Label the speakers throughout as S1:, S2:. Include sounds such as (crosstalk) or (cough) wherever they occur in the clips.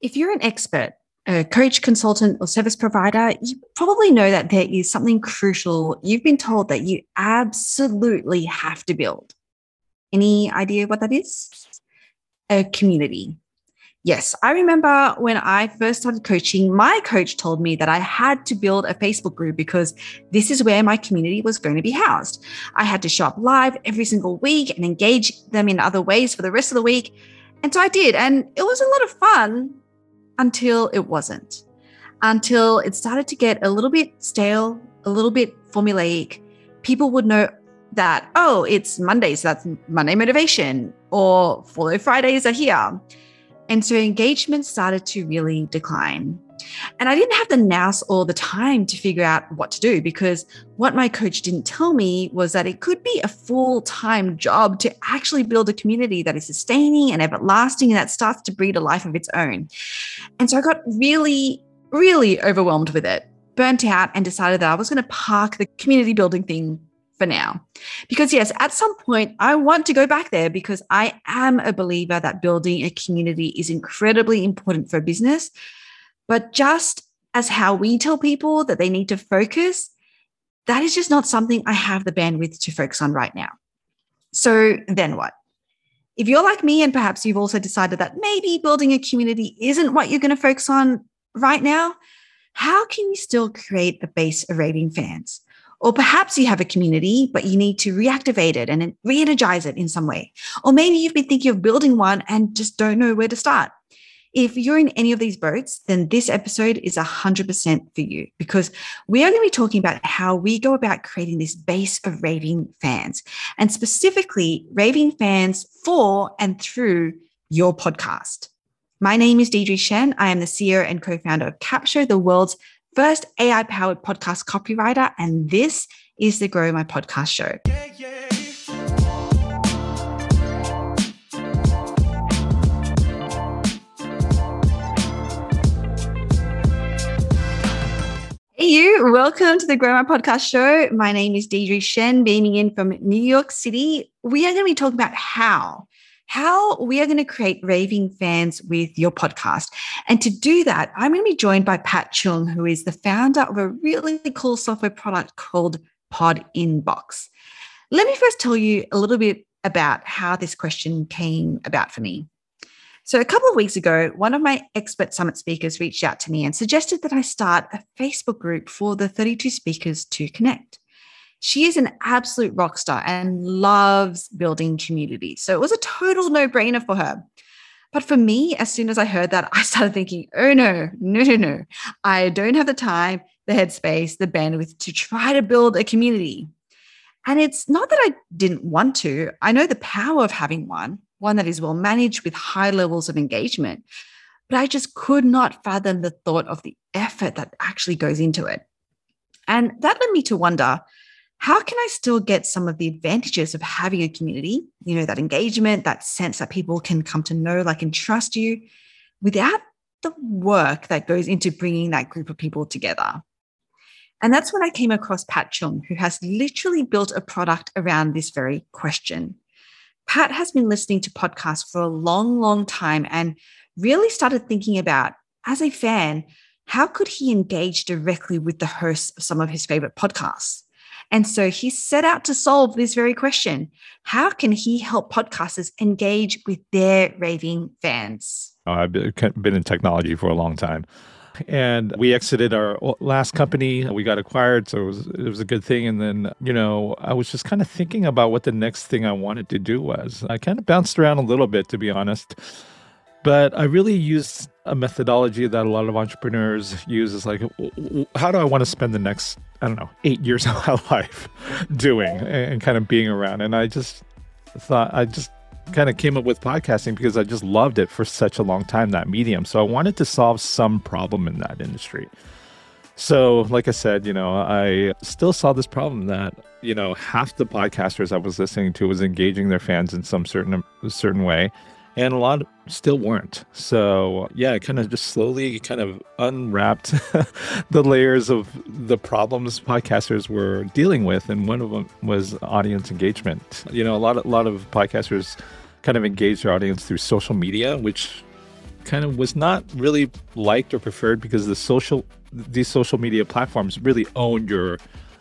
S1: If you're an expert, a coach, consultant, or service provider, you probably know that there is something crucial you've been told that you absolutely have to build. Any idea what that is? A community. Yes, I remember when I first started coaching, my coach told me that I had to build a Facebook group because this is where my community was going to be housed. I had to show up live every single week and engage them in other ways for the rest of the week. And so I did. And it was a lot of fun until it wasn't, until it started to get a little bit stale, a little bit formulaic. People would know that, oh, it's Monday, so that's Monday motivation, or follow Fridays are here. And so engagement started to really decline. And I didn't have the nous or the time to figure out what to do because what my coach didn't tell me was that it could be a full time job to actually build a community that is sustaining and everlasting and that starts to breed a life of its own. And so I got really, really overwhelmed with it, burnt out, and decided that I was going to park the community building thing for now. Because, yes, at some point, I want to go back there because I am a believer that building a community is incredibly important for business. But just as how we tell people that they need to focus, that is just not something I have the bandwidth to focus on right now. So then what? If you're like me and perhaps you've also decided that maybe building a community isn't what you're going to focus on right now, how can you still create a base of raving fans? Or perhaps you have a community, but you need to reactivate it and re energize it in some way. Or maybe you've been thinking of building one and just don't know where to start. If you're in any of these boats, then this episode is 100% for you because we are going to be talking about how we go about creating this base of raving fans and specifically raving fans for and through your podcast. My name is Deidre Shen. I am the CEO and co founder of Capsho, the world's first AI powered podcast copywriter, and this is the Grow My Podcast show. Hey, you, welcome to the My Podcast show. My name is Deidre Shen, beaming in from New York City. We are going to be talking about how how we are going to create raving fans with your podcast. And to do that, I'm going to be joined by Pat Cheung, who is the founder of a really cool software product called Pod Inbox. Let me first tell you a little bit about how this question came about for me. So, a couple of weeks ago, one of my expert summit speakers reached out to me and suggested that I start a Facebook group for the 32 speakers to connect. She is an absolute rock star and loves building community. So it was a total no brainer for her. But for me, as soon as I heard that, (laughs) I started thinking, oh no, no, no, no. I don't have the time, the headspace, the bandwidth to try to build a community. And it's not that I didn't want to. I know the power of having one, one that is well managed with high levels of engagement. But I just could not fathom the thought of the effort that actually goes into it. And that led me to wonder how can I still get some of the advantages of having a community, you know, that engagement, that sense that people can come to know, like, and trust you without the work that goes into bringing that group of people together? And that's when I came across Pat Cheung, who has literally built a product around this very question. Pat has been listening to podcasts for a long, long time and really started thinking about, as a fan, how could he engage directly with the hosts of some of his favorite podcasts? And so he set out to solve this very question How can he help podcasters engage with their raving fans?
S2: Oh, I've been in technology for a long time. And we exited our last company. We got acquired, so it was it was a good thing. And then, you know, I was just kind of thinking about what the next thing I wanted to do was. I kind of bounced around a little bit, to be honest. But I really used a methodology that a lot of entrepreneurs use is like, how do I want to spend the next, I don't know, eight years (laughs) of my life doing and kind of being around? And I just thought, I just kind of came up with podcasting because I just loved it for such a long time, that medium. So I wanted to solve some problem in that industry. So, like I said, you know, I still saw this problem that, you know, half the podcasters I was listening to was engaging their fans in some certain certain way and a lot still weren't. So yeah, it kind of just slowly kind of unwrapped (laughs) the layers of the problems podcasters were dealing with, and one of them was audience engagement. You know, a lot of a lot of podcasters kind of engage their audience through social media, which kind of was not really liked or preferred because the social these social media platforms really own your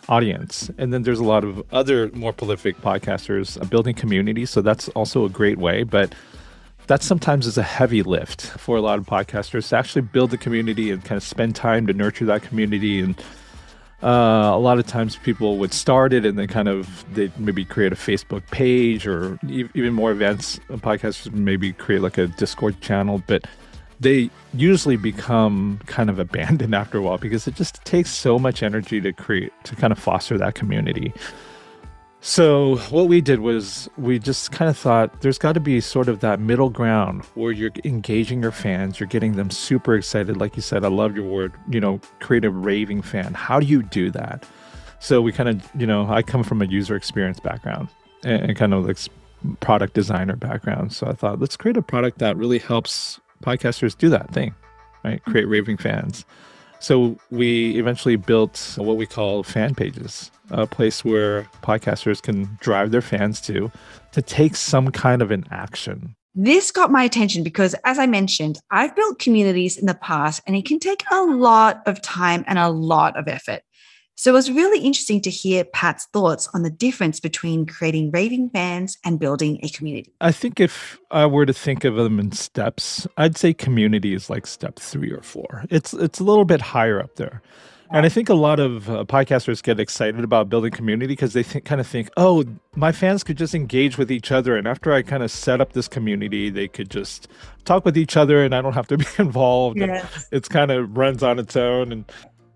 S2: audience. And then there's a lot of other more prolific podcasters uh, building communities. So that's also a great way. But that sometimes is a heavy lift for a lot of podcasters to actually build the community and kind of spend time to nurture that community. And uh, a lot of times people would start it and then kind of they'd maybe create a Facebook page or e- even more advanced podcasters maybe create like a Discord channel. But they usually become kind of abandoned (laughs) after a while because it just takes so much energy to create to kind of foster that community. So what we did was we just kind of thought there's got to be sort of that middle ground where you're engaging your fans, you're getting them super excited. Like you said, I love your word, you know, create a raving fan. How do you do that? So we kind of, you know, I come from a user experience background and, and kind of like product designer background. So I thought let's create a product that really helps podcasters do that thing, right? Create raving fans. So we eventually built what we call fan pages, a place where podcasters can drive their fans to to take some kind of an action.
S1: This got my attention because, as I mentioned, I've built communities in the past and it can take a lot of time and a lot of effort. So it was really interesting to hear Pat's thoughts on the difference between creating raving fans and building a community.
S2: I think if I were to think of them in steps, I'd say community is like step three or four. It's it's a little bit higher up there. And I think a lot of uh, podcasters get excited about building community because they think, kind of think, oh, my fans could just engage with each other. And after I kind of set up this community, they could just talk with each other and I don't have to (laughs) be involved. Yes. It's kind of runs on its own. And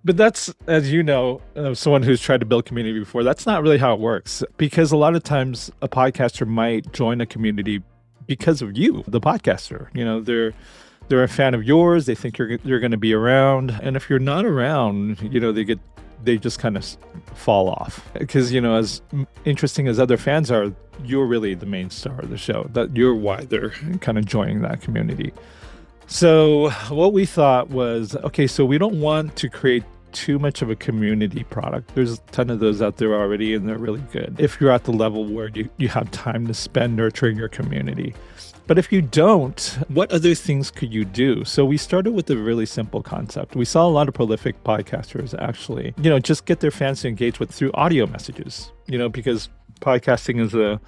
S2: but that's, as you know, uh, someone who's tried to build community before, that's not really how it works. Because a lot of times a podcaster might join a community because of you, the podcaster. You know, they're they're a fan of yours. They think you're you're going to be around, and if you're not around, you know, they get they just kind of fall off. Because you know, as interesting as other fans are, you're really the main star of the show. That you're why they're kind of joining that community. So, what we thought was okay, so we don't want to create too much of a community product. There's a ton of those out there already, and they're really good. If you're at the level where you, you have time to spend nurturing your community. But if you don't, what other things could you do? So we started with a really simple concept. We saw a lot of prolific podcasters actually, you know, just get their fans to engage with through audio messages, you know, because podcasting is a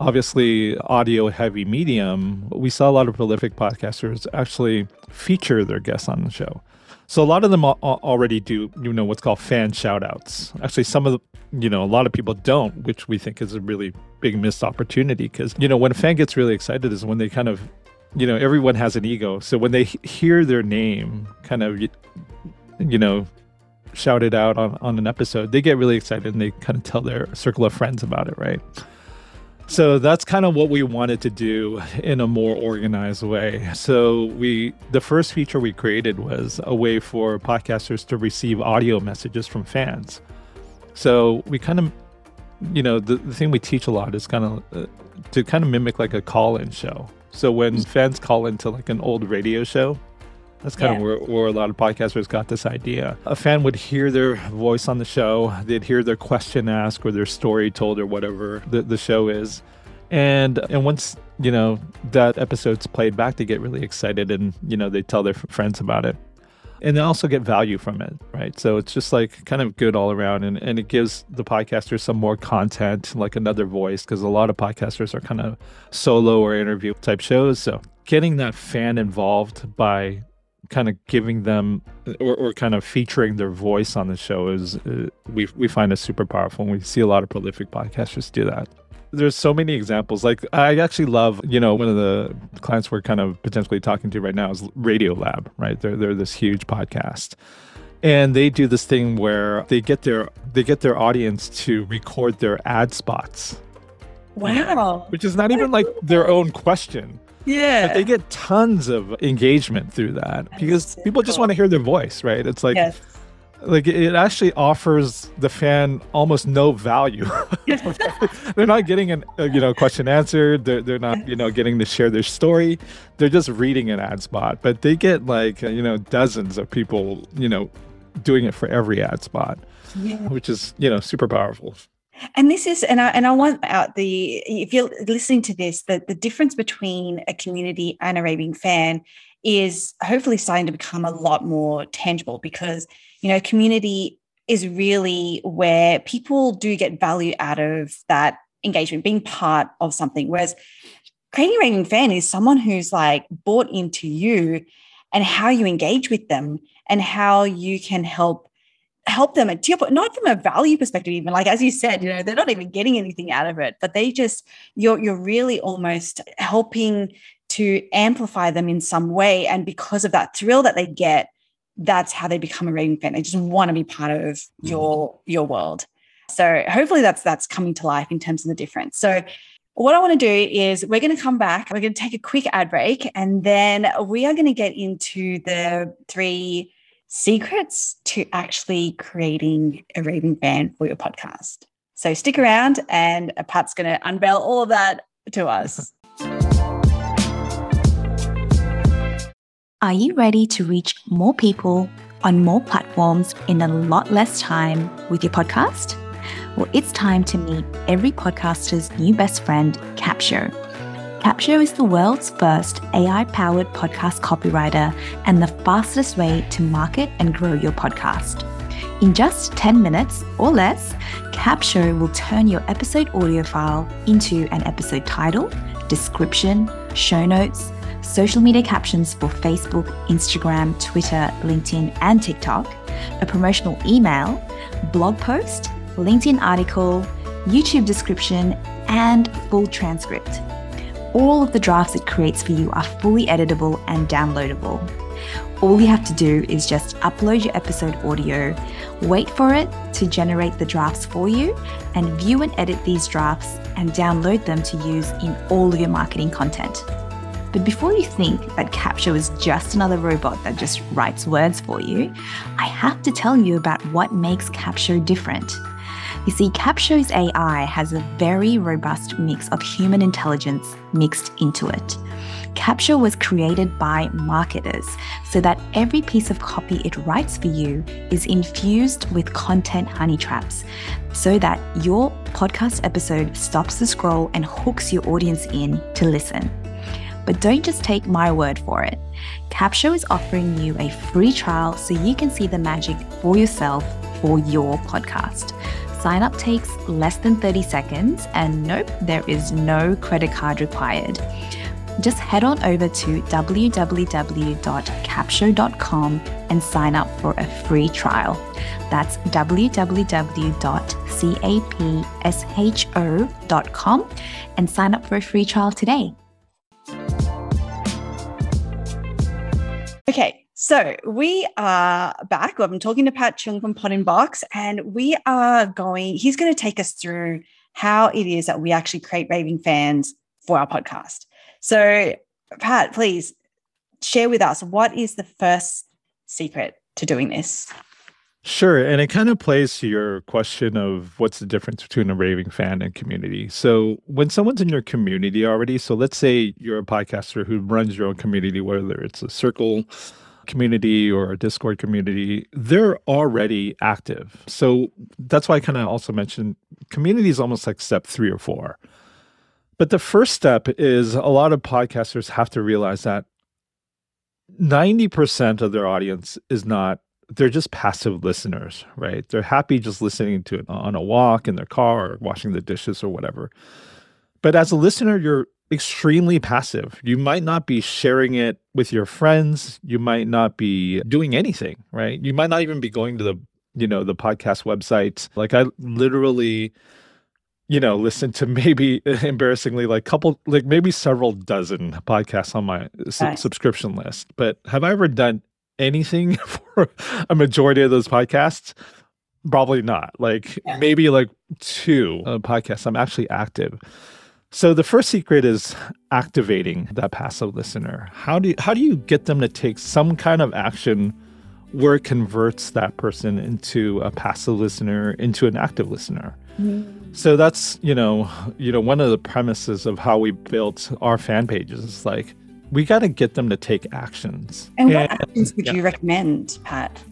S2: obviously audio heavy medium, we saw a lot of prolific podcasters actually feature their guests on the show. So a lot of them already do, you know, what's called fan shoutouts. Actually, some of the, you know, a lot of people don't, which we think is a really big missed opportunity because, you know, when a fan gets really excited is when they kind of, you know, everyone has an ego. So when they hear their name kind of, you know, shouted out on, on an episode, they get really excited and they kind of tell their circle of friends about it, right? So that's kind of what we wanted to do in a more organized way. So we the first feature we created was a way for podcasters to receive audio messages from fans. So we kind of you know, the, the thing we teach a lot is kind of uh, to kind of mimic like a call-in show. So when mm. fans call into like an old radio show, that's kind yeah. of where, where a lot of podcasters got this idea. A fan would hear their voice on the show, they'd hear their question asked or their story told or whatever the, the show is. And and once, you know, that episode's played back, they get really excited and, you know, they tell their friends about it. And they also get value from it, right? So it's just like kind of good all around. And, and it gives the podcasters some more content, like another voice, because a lot of podcasters are kind of solo or interview type shows. So getting that fan involved by kind of giving them or, or kind of featuring their voice on the show is uh, we we find it super powerful and we see a lot of prolific podcasters do that. There's so many examples like i actually love you know one of the clients we're kind of potentially talking to right now is Radiolab right? They're, they're this huge podcast. And they do this thing where they get their they get their audience to record their ad spots.
S1: Wow.
S2: Which is not even like their own question
S1: yeah.
S2: But they get tons of engagement through that because people just want to hear their voice, right? It's like yes. like it actually offers the fan almost no value. (laughs) (laughs) they're not getting an uh, you know question answered. They're they're not you know getting to share their story. They're just reading an ad spot, but they get like uh, you know dozens of people you know doing it for every ad spot, yeah. which is you know super powerful.
S1: And this is, and I and I want out the if you're listening to this, that the difference between a community and a raving fan is hopefully starting to become a lot more tangible because, you know, community is really where people do get value out of that engagement, being part of something. Whereas creating a raving fan is someone who's like bought into you and how you engage with them and how you can help help them to your point, not from a value perspective, even like as you said, you know, they're not even getting anything out of it, but they just you're you're really almost helping to amplify them in some way. And because of that thrill that they get, that's how they become a raving fan. They just want to be part of mm-hmm. your your world. So hopefully that's that's coming to life in terms of the difference. So what I want to do is we're going to come back. We're going to take a quick ad break, and then we are going to get into the three secrets to actually creating a raving fan for your podcast. So stick around, and Pat's going to unveil all of that to us. (laughs)
S3: Are you ready to reach more people on more platforms in a lot less time with your podcast? Well, it's time to meet every podcaster's new best friend, Capsho. Capsho is the world's first AI powered podcast copywriter and the fastest way to market and grow your podcast. In just 10 minutes or less, Capsho will turn your episode audio file into an episode title, description, show notes, social media captions for Facebook, Instagram, Twitter, LinkedIn, and TikTok, a promotional email, blog post, LinkedIn article, YouTube description, and full transcript. All of the drafts it creates for you are fully editable and downloadable. All you have to do is just upload your episode audio, wait for it to generate the drafts for you, and view and edit these drafts and download them to use in all of your marketing content. But before you think that Capsho is just another robot that just writes words for you, I have to tell you about what makes Capsho different. You see, Capsho's AI has a very robust mix of human intelligence mixed into it. Capsho was created by marketers so that every piece of copy it writes for you is infused with content honey traps so that your podcast episode stops the scroll and hooks your audience in to listen. But don't just take my word for it. Capsho is offering you a free trial so you can see the magic for yourself for your podcast. Sign up takes less than 30 seconds, and nope, there is no credit card required. Just head on over to www.capsho.com and sign up for a free trial. That's www.capsho.com and sign up for a free trial today.
S1: Okay, so we are back. I'm talking to Pat Cheung from Pod Inbox, and we are going, he's going to take us through how it is that we actually create raving fans for our podcast. So, Pat, please share with us what is the first secret to doing this?
S2: Sure. And it kind of plays to your question of what's the difference between a raving fan and community. So, when someone's in your community already, so let's say you're a podcaster who runs your own community, whether it's a circle, community or a Discord community, they're already active. So that's why I kind of also mentioned community is almost like step three or four. But the first step is a lot of podcasters have to realize that 90% of their audience is not, they're just passive listeners, right? They're happy just listening to it on a walk in their car or washing the dishes or whatever. But as a listener, you're extremely passive. You might not be sharing it with your friends. You might not be doing anything, right? You might not even be going to the, you know, the podcast website. Like I literally, you know, listen to (laughs) maybe embarrassingly like couple, like maybe several dozen podcasts on my su- subscription list. But have I ever done anything (laughs) for a majority of those podcasts? Probably not. Like yeah. maybe like two uh, podcasts I'm actually active. So the first secret is activating that passive listener. How do you, how do you get them to take some kind of action where it converts that person into a passive listener into an active listener? Mm-hmm. So that's, you know, you know, one of the premises of how we built our fan pages is like we got to get them to take actions.
S1: And, and what actions would yeah. you recommend, Pat,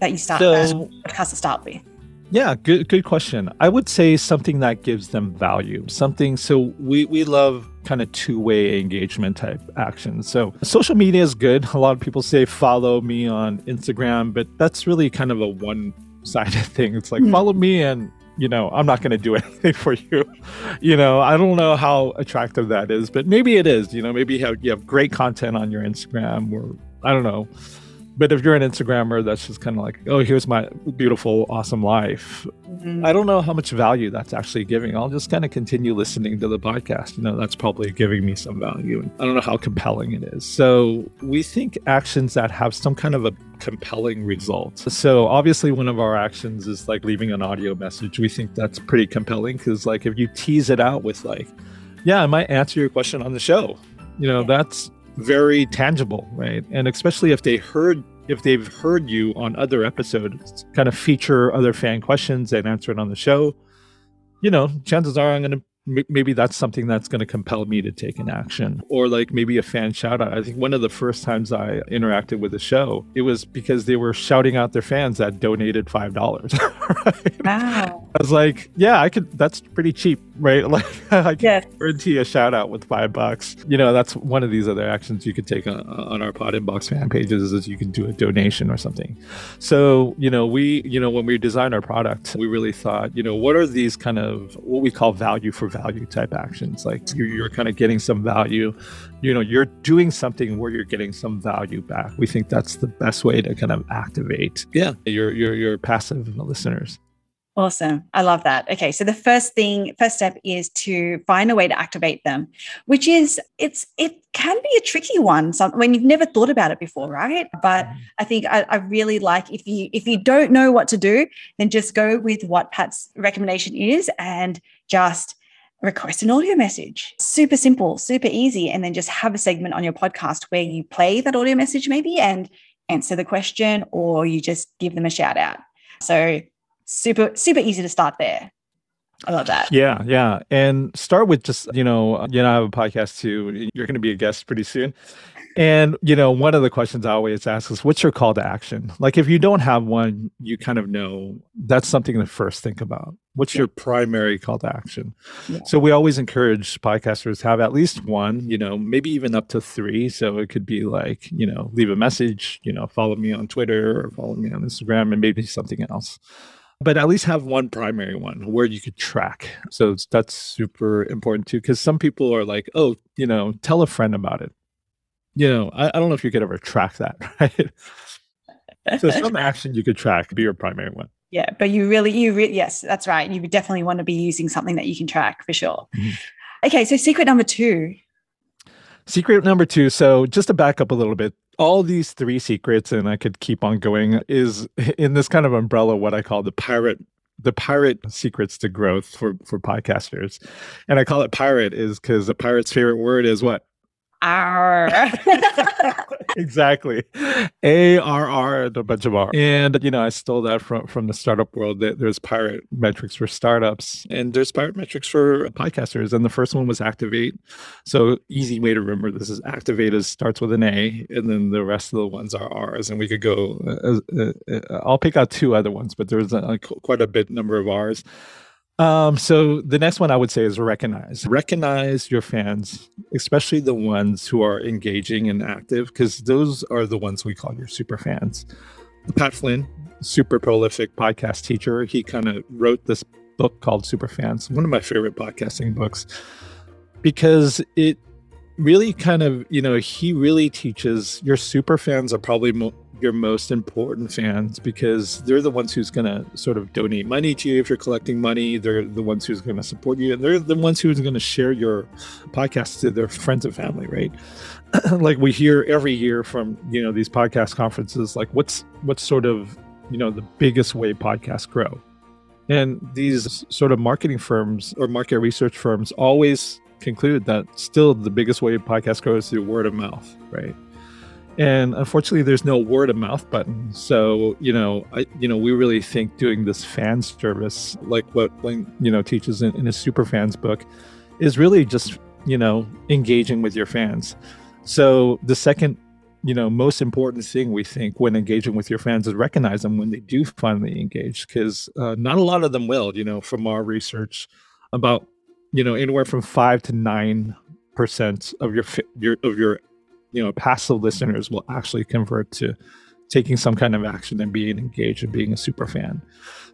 S1: that you start so, podcast to start with?
S2: Yeah, good good question. I would say something that gives them value. Something so we we love kind of two-way engagement type actions. So social media is good. A lot of people say follow me on Instagram, but that's really kind of a one-sided (laughs) thing. It's like mm-hmm. follow me and you know, I'm not going to do (laughs) anything for you. You know, I don't know how attractive that is, but maybe it is. You know, maybe you have you have great content on your Instagram or I don't know but if you're an Instagrammer that's just kind of like, oh, here's my beautiful, awesome life, mm-hmm. I don't know how much value that's actually giving. I'll just kind of continue listening to the podcast. You know, that's probably giving me some value. And I don't know how compelling it is. So we think actions that have some kind of a compelling result. So obviously one of our actions is like leaving an audio message. We think that's pretty compelling because like if you tease it out with like, yeah, I might answer your question on the show. You know, yeah. that's very tangible, right? And especially if they heard if they've heard you on other episodes kind of feature other fan questions and answer it on the show, you know, chances are I'm going to maybe that's something that's going to compel me to take an action. Or like maybe a fan shout out. I think one of the first times i interacted with the show it was because they were shouting out their fans that donated five dollars (laughs) right? wow. I was like yeah i could that's pretty cheap right? (laughs) Like i can yes. guarantee a shout out with five bucks. You know that's one of these other actions you could take on, on our pod inbox fan pages is you can do a donation or something. So you know we you know when we designed our product we really thought you know what are these kind of what we call value for value type actions. Like you're, you're kind of getting some value, you know, you're doing something where you're getting some value back. We think that's the best way to kind of activate, yeah, your your your passive listeners.
S3: Awesome. I love that. Okay. So the first thing, first step is to find a way to activate them, which is it's it can be a tricky one some, when you've never thought about it before, right? But mm-hmm. I think I, I really like if you if you don't know what to do, then just go with what Pat's recommendation is and just request an audio message. Super simple, super easy. And then just have a segment on your podcast where you play that audio message maybe and answer the question or you just give them a shout out. So super, super easy to start there. I love that.
S2: Yeah, yeah. And start with just, you know, you know, I have a podcast too. You're going to be a guest pretty soon. And, you know, one of the questions I always ask is what's your call to action? Like if you don't have one, you kind of know that's something to first think about. What's yeah. your primary call to action? Yeah. So we always encourage podcasters have at least one, you know, maybe even up to three. So it could be like, you know, leave a message, you know, follow me on Twitter or follow me on Instagram and maybe something else but at least have one primary one where you could track. So that's super important too, because some people are like, oh, you know, tell a friend about it you know, I, I don't know if you could ever track that, (laughs) right? so some action you could track be your primary one.
S3: Yeah, but you really, you re- yes, that's right. You definitely want to be using something that you can track for sure. Mm-hmm. Okay, so secret number two.
S2: Secret number two. So just to back up a little bit, all these three secrets, and I could keep on going, is (laughs) in this kind of umbrella what I call the pirate the pirate secrets to growth for for podcasters and i call it pirate is because the pirate's favorite word is what (laughs) exactly. A R R and a bunch of R. And you know, I stole that from from the startup world. There's pirate metrics for startups, and there's pirate metrics for podcasters. And the first one was Activate. So easy way to remember this is Activate is starts with an A, and then the rest of the ones are R's. And we could go. Uh, uh, uh, I'll pick out two other ones, but there's a, quite a bit number of R's. Um, so the next one I would say is recognize. Recognize your fans, especially the ones who are engaging and active, because those are the ones we call your super fans. Pat Flynn, super prolific podcast teacher, he kind of wrote this book called Super Fans, one of my favorite podcasting books, because it really kind of, you know, he really teaches your super fans are probably mo- your most important fans because they're the ones who's going to sort of donate money to you if you're collecting money. They're the ones who's going to support you, and they're the ones who's going to share your podcast to their friends and family, right? (clears throat) like we hear every year from you know these podcast conferences, like what's what's sort of you know the biggest way podcasts grow, and these sort of marketing firms or market research firms always conclude that still the biggest way podcast grows is through word of mouth, right? And unfortunately there's no word of mouth button. So you know i you know we really think doing this fan service like what Flynn, you know teaches in, in his super fans book is really just you know engaging with your fans. So the second you know most important thing we think when engaging with your fans is recognize them when they do finally engage because uh, not a lot of them will you know from our research. About you know anywhere from five to nine percent of your your of your you know passive listeners will actually convert to taking some kind of action and being engaged and being a super fan.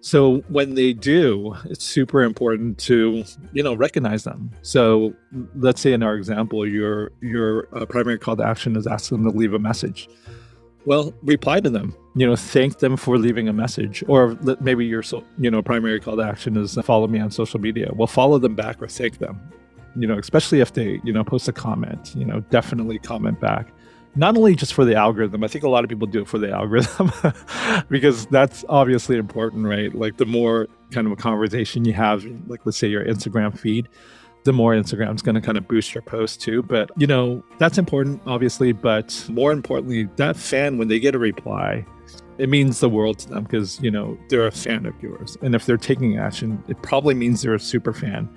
S2: So when they do, it's super important to you know recognize them. So let's say in our example, your your uh, primary call to action is asking them to leave a message. Well, reply to them. You know, thank them for leaving a message, or maybe your so, you know primary call to action is follow me on social media. Well, follow them back or thank them. You know, especially if they you know post a comment. You know, definitely comment back not only just for the algorithm, I think a lot of people do it for the (laughs) algorithm because that's obviously important, right? Like the more kind of a conversation you have, like let's say your Instagram feed, the more Instagram's going to kind of boost your post too. But, you know, that's important, obviously. But more importantly, that fan, when they get a reply, it means the world to them because, you know, they're a fan of yours. And if they're taking action, it probably means they're a super fan.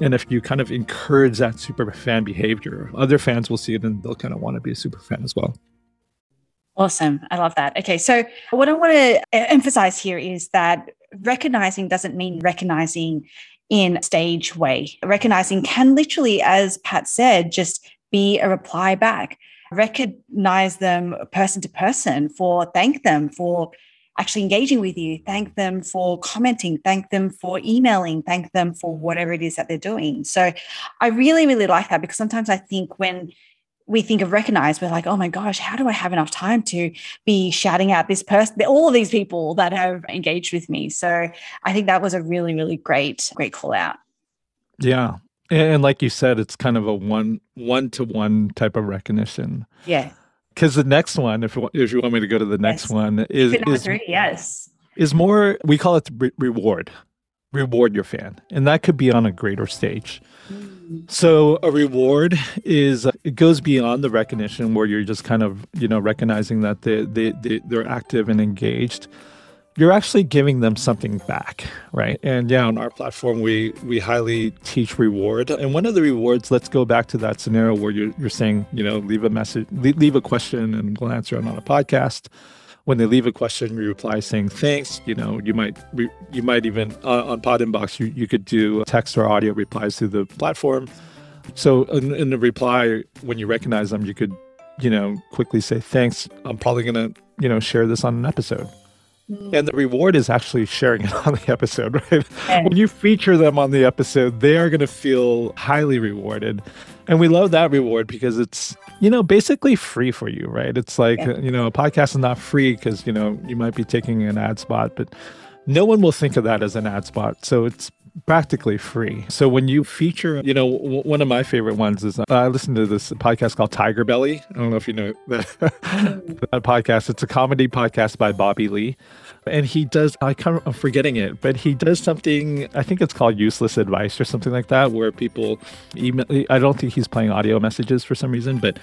S2: And if you kind of encourage that super fan behavior, other fans will see it and they'll kind of want to be a super fan as well.
S1: Awesome. I love that. Okay. So, what I want to emphasize here is that recognizing doesn't mean recognizing in stage way. Recognizing can literally, as Pat said, just be a reply back. Recognize them person to person for thank them for actually engaging with you, thank them for commenting, thank them for emailing, thank them for whatever it is that they're doing. So I really, really like that because sometimes I think when we think of recognize, we're like, oh my gosh, how do I have enough time to be shouting out this person, all of these people that have engaged with me? So I think that was a really, really great, great call out.
S2: Yeah. And like you said, it's kind of a one one to one type of recognition.
S1: Yeah
S2: because the next one, if if you want me to go to the next yes. one, is is,
S1: three, yes
S2: is more. We call it re- reward, reward your fan, and that could be on a greater stage. Mm. So a reward is it goes beyond the recognition where you're just kind of you know recognizing that they they, they they're active and engaged you're actually giving them something back, right? And yeah, on our platform, we we highly teach reward. And one of the rewards, let's go back to that scenario where you're, you're saying, you know, leave a message, leave a question, and we'll answer it on a podcast. When they leave a question, you reply saying thanks. You know, you might you might even uh, on Pod Inbox, you, you could do text or audio replies through the platform. So in, in the reply, when you recognize them, you could, you know, quickly say thanks. I'm probably gonna, you know, share this on an episode Mm. and the reward is actually sharing it (laughs) on the episode, right? When you feature them on the episode, they are going to feel highly rewarded. And we love that reward because it's, you know, basically free for you, right? It's like, yeah. you know, a podcast is not free because, you know, you might be taking an ad spot, but no one will think of that as an ad spot. So it's practically free. So when you feature, you know, w- one of my favorite ones is uh, I listen to this podcast called Tiger Belly. I don't know if you know (laughs) that, that podcast. It's a comedy podcast by Bobby Lee. And he does, I can't, I'm forgetting it, but he does something, I think it's called useless advice or something like that, where people email, I don't think he's playing audio messages for some reason, but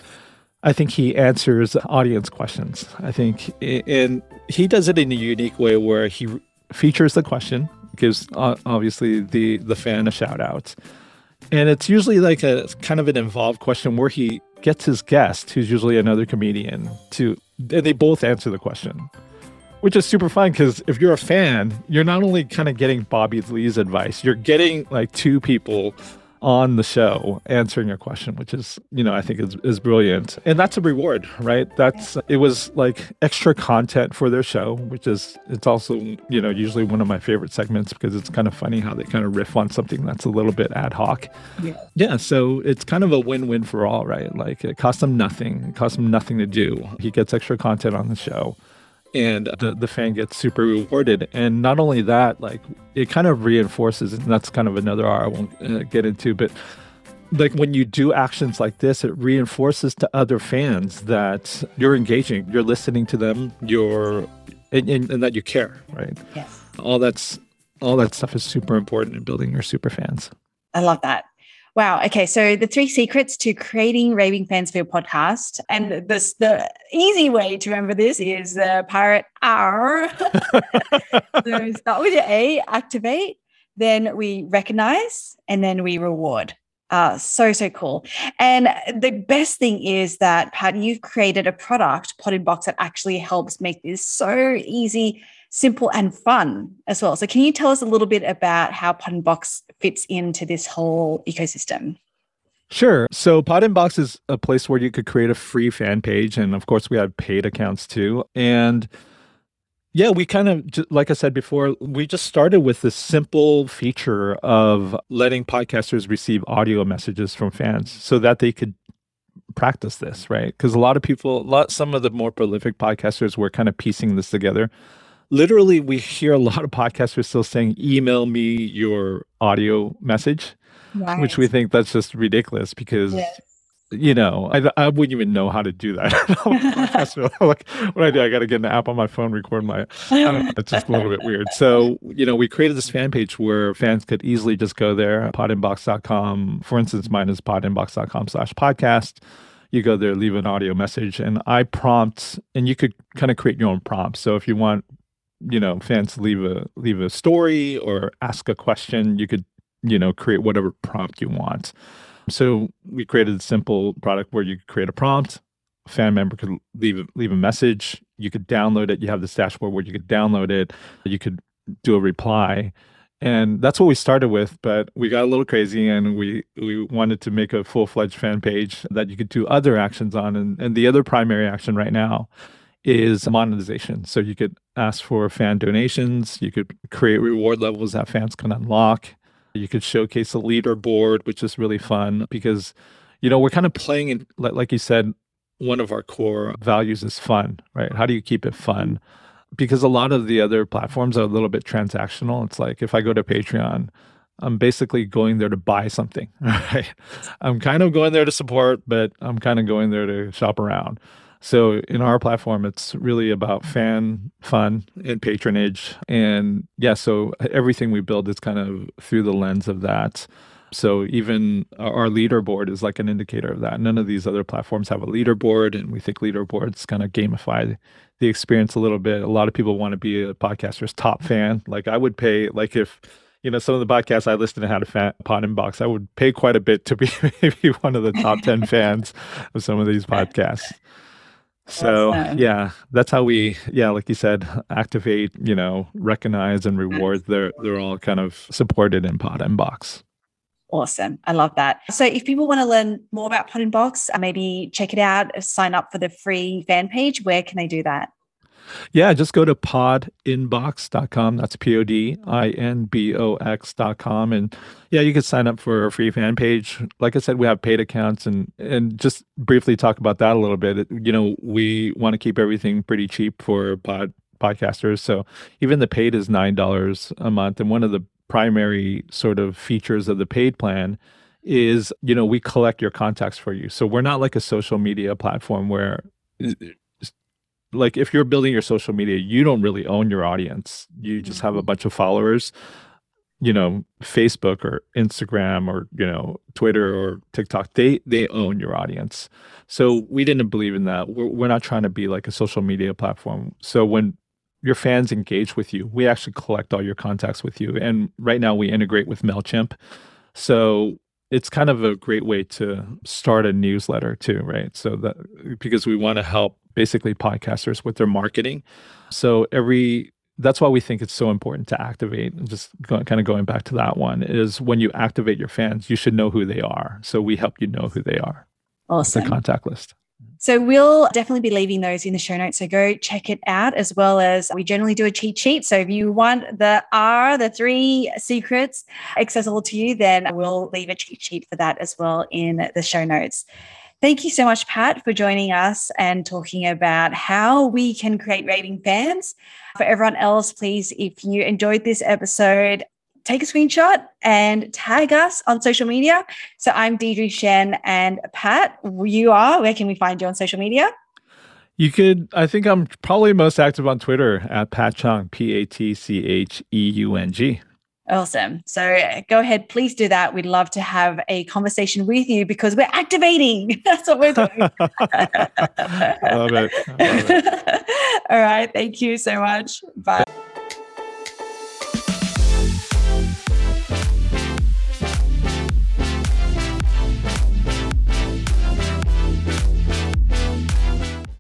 S2: I think he answers audience questions. I think, and he does it in a unique way where he features the question gives uh, obviously the the fan a shout out. And it's usually like a kind of an involved question where he gets his guest, who's usually another comedian, to and they both answer the question. Which is super fun because if you're a fan, you're not only kind of getting Bobby Lee's advice, you're getting like two people on the show answering your question, which is, you know, I think is, is brilliant. And that's a reward, right? That's, it was like extra content for their show, which is, it's also, you know, usually one of my favorite segments because it's kind of funny how they kind of riff on something that's a little bit ad hoc. Yeah. Yeah. So it's kind of a win win for all, right? Like it costs them nothing, it costs him nothing to do. He gets extra content on the show and the, the fan gets super rewarded. And not only that like it kind of reinforces and that's kind of another r i won't uh, get into but like when you do actions like this it reinforces to other fans that you're engaging you're listening to them you're and, and, and that you care right?
S1: Yes.
S2: All that's all that stuff is super important in building your super fans.
S1: I love that Wow. Okay. So the three secrets to creating raving fans for your podcast, and this the easy way to remember this is the pirate R. (laughs) so start with your A, activate, then we recognize, and then we reward. Uh, so so cool. And the best thing is that Pat, you've created a product, Pod Inbox, that actually helps make this so easy simple and fun as well. So, can you tell us a little bit about how Pod Inbox fits into this whole ecosystem?
S2: Sure. So Pod Inbox is a place where you could create a free fan page. And of course, we have paid accounts too. And yeah, we kind of, like I said before, we just started with this simple feature of letting podcasters receive audio messages from fans so that they could practice this, right? Because a lot of people, a lot, some of the more prolific podcasters were kind of piecing this together. Literally, we hear a lot of podcasters still saying, email me your audio message, right. which we think that's just ridiculous because yes you know, I, I wouldn't even know how to do that. (laughs) like, (laughs) what I do, I got to get an app on my phone, record my. it's just a little bit weird. So, you know, we created this fan page where fans could easily just go there, podinbox.com. For instance, mine is podinbox.com slash podcast. You go there, leave an audio message, and I prompt, and you could kind of create your own prompts. So if you want, you know, fans leave a leave a story or ask a question, you could, you know, create whatever prompt you want. So we created a simple product where you could create a prompt, a fan member could leave leave a message, you could download it. You have this dashboard where you could download it, you could do a reply. And that's what we started with, but we got a little crazy and we we wanted to make a full-fledged fan page that you could do other actions on. And, and the other primary action right now is monetization. So you could ask for fan donations, you could create reward levels that fans can unlock. You could showcase a leaderboard, which is really fun because, you know, we're kind of playing in, like you said, one of our core values is fun, right? How do you keep it fun? Because a lot of the other platforms are a little bit transactional. It's like if I go to Patreon, I'm basically going there to buy something, (laughs) right? I'm kind of going there to support, but I'm kind of going there to shop around. So in our platform, it's really about fan fun and patronage. And yeah, so everything we build is kind of through the lens of that. So even our leaderboard is like an indicator of that. None of these other platforms have a leaderboard, and we think leaderboards kind of gamify the experience a little bit. A lot of people want to be a podcaster's top fan. Like I would pay, like if you know some of the podcasts I listened to had a fan, pod inbox, I would pay quite a bit to be (laughs) maybe one of the top ten fans of some of these podcasts. So awesome. yeah, that's how we yeah, like you said, activate, you know, recognize and reward. They're they're all kind of supported in Pod Inbox.
S1: Awesome. I love that. So if people want to learn more about Pod Inbox, maybe check it out, sign up for the free fan page, where can they do that?
S2: Yeah, just go to podinbox.com. That's P O D I N B O X.com. And yeah, you can sign up for a free fan page. Like I said, we have paid accounts and and just briefly talk about that a little bit. You know, we want to keep everything pretty cheap for pod podcasters. So even the paid is nine dollars a month. And one of the primary sort of features of the paid plan is, you know, we collect your contacts for you. So we're not like a social media platform where like if you're building your social media, you don't really own your audience. You just have a mm-hmm. bunch of followers. You know, Facebook or Instagram or you know Twitter or TikTok, they they own your audience. So we didn't believe in that. We're, we're not trying to be like a social media platform. So when your fans engage with you, we actually collect all your contacts with you. And right now we integrate with Mailchimp. So it's kind of a great way to start a newsletter too, right? So that because we want to help basically podcasters with their marketing. So every that's why we think it's so important to activate and just go, kind of going back to that one is when you activate your fans you should know who they are so we help you know who they are
S1: awesome
S2: the contact list
S1: so we'll definitely be leaving those in the show notes. So go check it out, as well as we generally do a cheat sheet. So if you want the R, the three secrets accessible to you, then we'll leave a cheat sheet for that as well in the show notes. Thank you so much, Pat, for joining us and talking about how we can create raving fans. For everyone else, please, if you enjoyed this episode, take a screenshot and tag us on social media. So I'm Deidre Shen and Pat, you are. Where can we find you on social media?
S2: You could, I think I'm probably most active on Twitter at Pat Cheung, P A T C H E U N G.
S1: Awesome. So go ahead, please do that. We'd love to have a conversation with you because we're activating. (laughs) That's what we're doing. (laughs) I love it. I love it. (laughs) All right. Thank you so much. Bye.